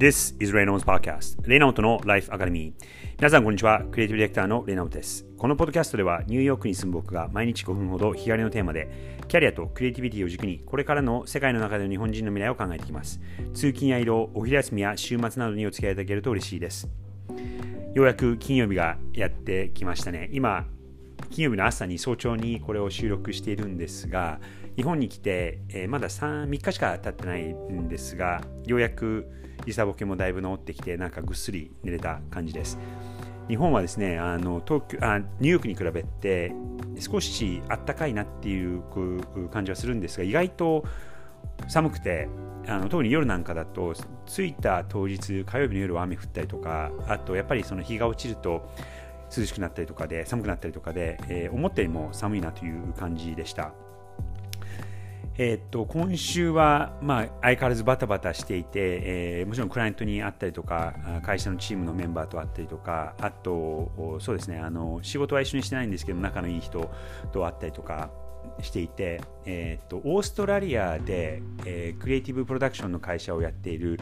This is Reynolds Podcast. レイナウトの Life Academy 皆さんこんにちは。クリエイティブディレクターのレイナウトです。このポッドキャストではニューヨークに住む僕が毎日5分ほど日帰りのテーマでキャリアとクリエイティビティを軸にこれからの世界の中での日本人の未来を考えていきます。通勤や移動お昼休みや週末などにお付き合いいただけると嬉しいです。ようやく金曜日がやってきましたね。今金曜日の朝に早朝にこれを収録しているんですが日本に来て、えー、まだ 3, 3日しか経ってないんですがようやく時差ボケもだいぶ治ってきてなんかぐっすり寝れた感じです。日本はですねあの東京あニューヨークに比べて少しあったかいなっていう感じはするんですが意外と寒くてあの特に夜なんかだと着いた当日火曜日の夜は雨降ったりとかあとやっぱりその日が落ちると涼しくなったりとかで寒くなったりとかで、えー、思ったよりも寒いなという感じでした。えー、っと今週は、まあ、相変わらずバタバタしていて、えー、もちろんクライアントに会ったりとか会社のチームのメンバーと会ったりとかあとそうですねあの仕事は一緒にしてないんですけど仲のいい人と会ったりとかしていて、えー、っとオーストラリアで、えー、クリエイティブプロダクションの会社をやっている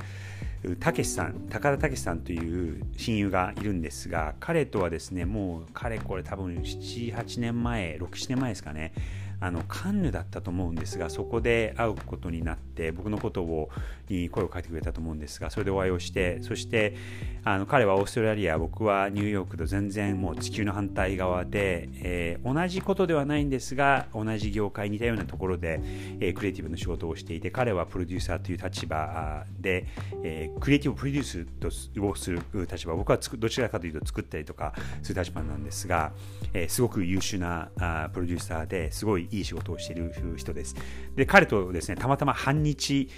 たけしさん高田たけしさんという親友がいるんですが彼とはですねもう彼これ多分78年前67年前ですかね。あのカンヌだったと思うんですがそこで会うことになって僕のことをに声をかけてくれたと思うんですがそれでお会いをしてそしてあの彼はオーストラリア僕はニューヨークと全然もう地球の反対側で、えー、同じことではないんですが同じ業界似たようなところで、えー、クリエイティブの仕事をしていて彼はプロデューサーという立場で、えー、クリエイティブプロデュースとをする立場僕はどちらかというと作ったりとかする立場なんですが、えー、すごく優秀なあプロデューサーですごいいい仕事をしている人です。で、彼とですね、たまたま半日、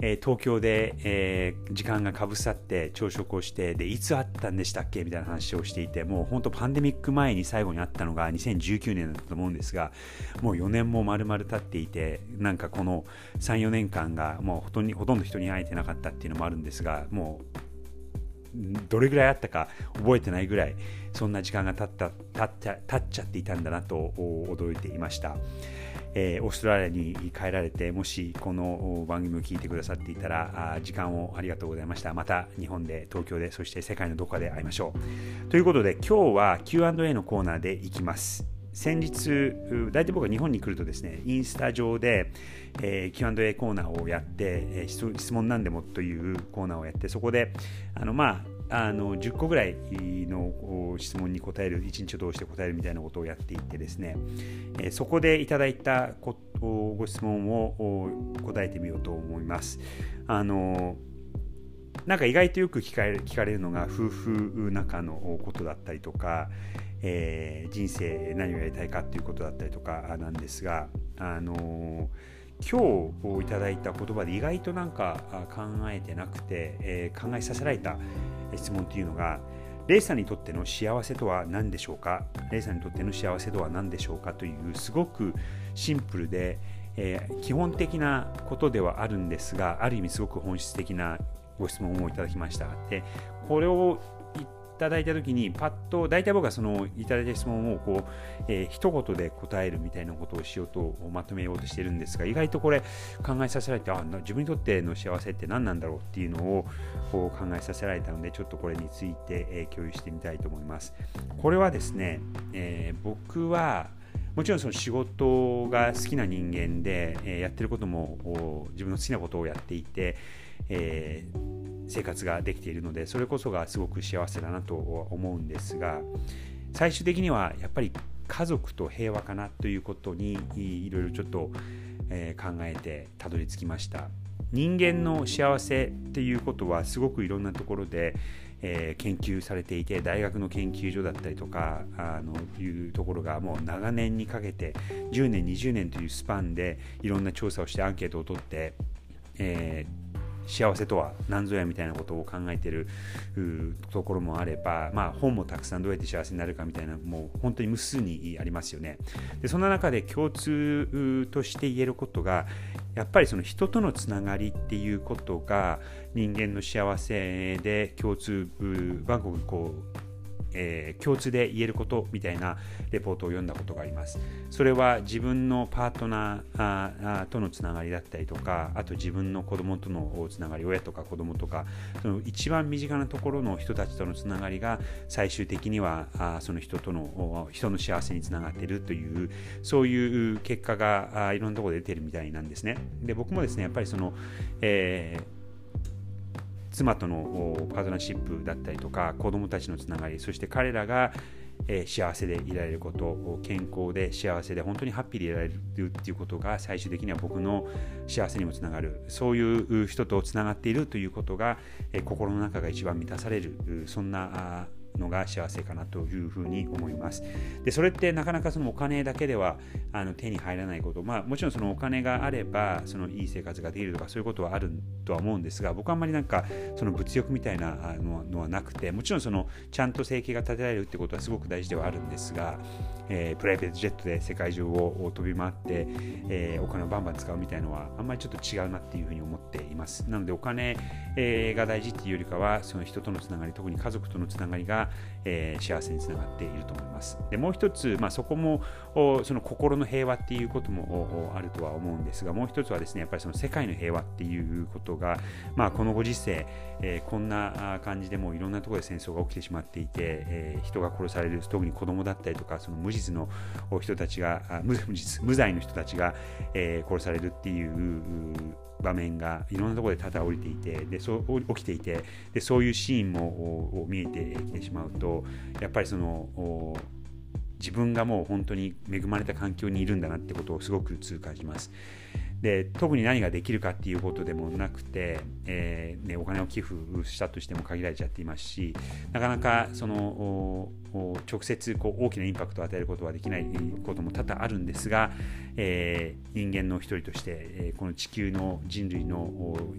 え、東京で、えー、時間がかぶさって朝食をしてでいつ会ったんでしたっけ？みたいな話をしていてもう本当パンデミック前に最後に会ったのが2019年だったと思うんですがもう4年も丸々経っていてなんかこの34年間がもうほとんど人に会えてなかったっていうのもあるんですがもうどれぐらいあったか覚えてないぐらいそんな時間が経った経っ経っちゃっていたんだなと驚いていました。えー、オーストラリアに帰られてもしこの番組を聞いてくださっていたらあ時間をありがとうございました。また日本で東京でそして世界のどこかで会いましょう。ということで今日は Q&A のコーナーでいきます。先日、大体僕が日本に来るとですね、インスタ上で、えー、Q&A コーナーをやって、えー、質問なんでもというコーナーをやって、そこで、あのまあ、あの10個ぐらいの質問に答える、1日を通して答えるみたいなことをやっていってですね、えー、そこでいただいたご質問を答えてみようと思います。あのなんか意外とよく聞かれるのが夫婦仲のことだったりとか、えー、人生何をやりたいかっていうことだったりとかなんですが、あの今日いただいた言葉で意外となんか考えてなくて、えー、考えさせられた質問っていうのがレイさんにとっての幸せとは何でしょうか？レイさんにとっての幸せとは何でしょうかというすごくシンプルで、えー、基本的なことではあるんですがある意味すごく本質的なご質問をいただきました。でこれをただいた時にパッと大体僕はそのいただいた質問をこう、えー、一言で答えるみたいなことをしようとまとめようとしてるんですが意外とこれ考えさせられてあ自分にとっての幸せって何なんだろうっていうのをこう考えさせられたのでちょっとこれについて、えー、共有してみたいと思います。これはですね、えー、僕はもちろんその仕事が好きな人間で、えー、やってることも自分の好きなことをやっていて、えー生活ができているのでそれこそがすごく幸せだなと思うんですが最終的にはやっぱり家族と平和かなということにいろいろちょっと、え考えてたどり着きました。人間の幸せっていうことはすごくいろんなところで、えー、研究されていて大学の研究所だったりとかあのいうところがもう長年にかけて10年20年というスパンでいろんな調査をしてアンケートを取って、えー幸せとは何ぞやみたいなことを考えてるところもあれば、まあ、本もたくさんどうやって幸せになるかみたいなもう本当に無数にありますよね。でそんな中で共通として言えることがやっぱりその人とのつながりっていうことが人間の幸せで共通バンコクこうえー、共通で言えることみたいなレポートを読んだことがあります。それは自分のパートナーとのつながりだったりとか、あと自分の子供とのつながり、親とか子供とか、その一番身近なところの人たちとのつながりが最終的にはあその人との人の幸せにつながっているという、そういう結果がいろんなところで出てるみたいなんですね。で、僕もですね、やっぱりその、えー妻とのパートナーシップだったりとか子供たちのつながりそして彼らが幸せでいられること健康で幸せで本当にハッピーでいられるっていうことが最終的には僕の幸せにもつながる。そういう人とつながっているということが、心の中が一番満たされる。そんなのが幸せかなというふうに思います。でそれってなかなかそのお金だけではあの手に入らないこと、まあ、もちろんそのお金があればそのいい生活ができるとかそういうことはあるとは思うんですが僕はあんまりなんかその物欲みたいなのはなくてもちろんそのちゃんと生計が立てられるってことはすごく大事ではあるんですが、えー、プライベートジェットで世界中を飛び回って、えー、お金をバンバン使うみたいのはあんまりちょっと違うなっていうふうに思っています。なのでお金、えー、が大事っていうよりかはその人とのつながり特に家族とのつながりがえー、幸せにつながっていると思います。でもう一つ、まあ、そこもその心の平和っていうこともあるとは思うんですがもう一つはですねやっぱりその世界の平和っていうことが、まあ、このご時世、えー、こんな感じでもういろんなところで戦争が起きてしまっていて、えー、人が殺される特に子供だったりとかその無実の人たちが無実無罪の人たちが、えー、殺されるっていう場面がいろんなところで多々降りていてでそう起きていてでそういうシーンも見えてきてしまうとやっぱりその自分がもう本当に恵まれた環境にいるんだなってことをすごく痛感します。で特に何ができるかっていうことでもなくて、えーね、お金を寄付したとしても限られちゃっていますしなかなかその直接こう大きなインパクトを与えることはできないことも多々あるんですが、えー、人間の一人として、え、この地球の人類の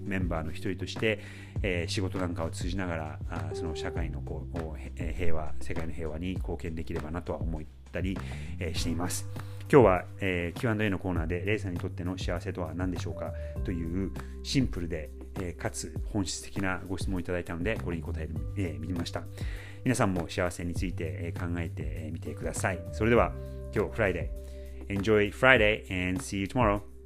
メンバーの一人として、えー、仕事なんかを通じながらあその社会のこう平和世界の平和に貢献できればなとは思ったり、え、しています。今日は、えー、Q&A のコーナーでレイさんにとっての幸せとは何でしょうかというシンプルで、えー、かつ本質的なご質問をいただいたのでこれに答えてみ、えー、ました。皆さんも幸せについて、考えてみてください。それでは今日フライデー Enjoy Friday and see you tomorrow.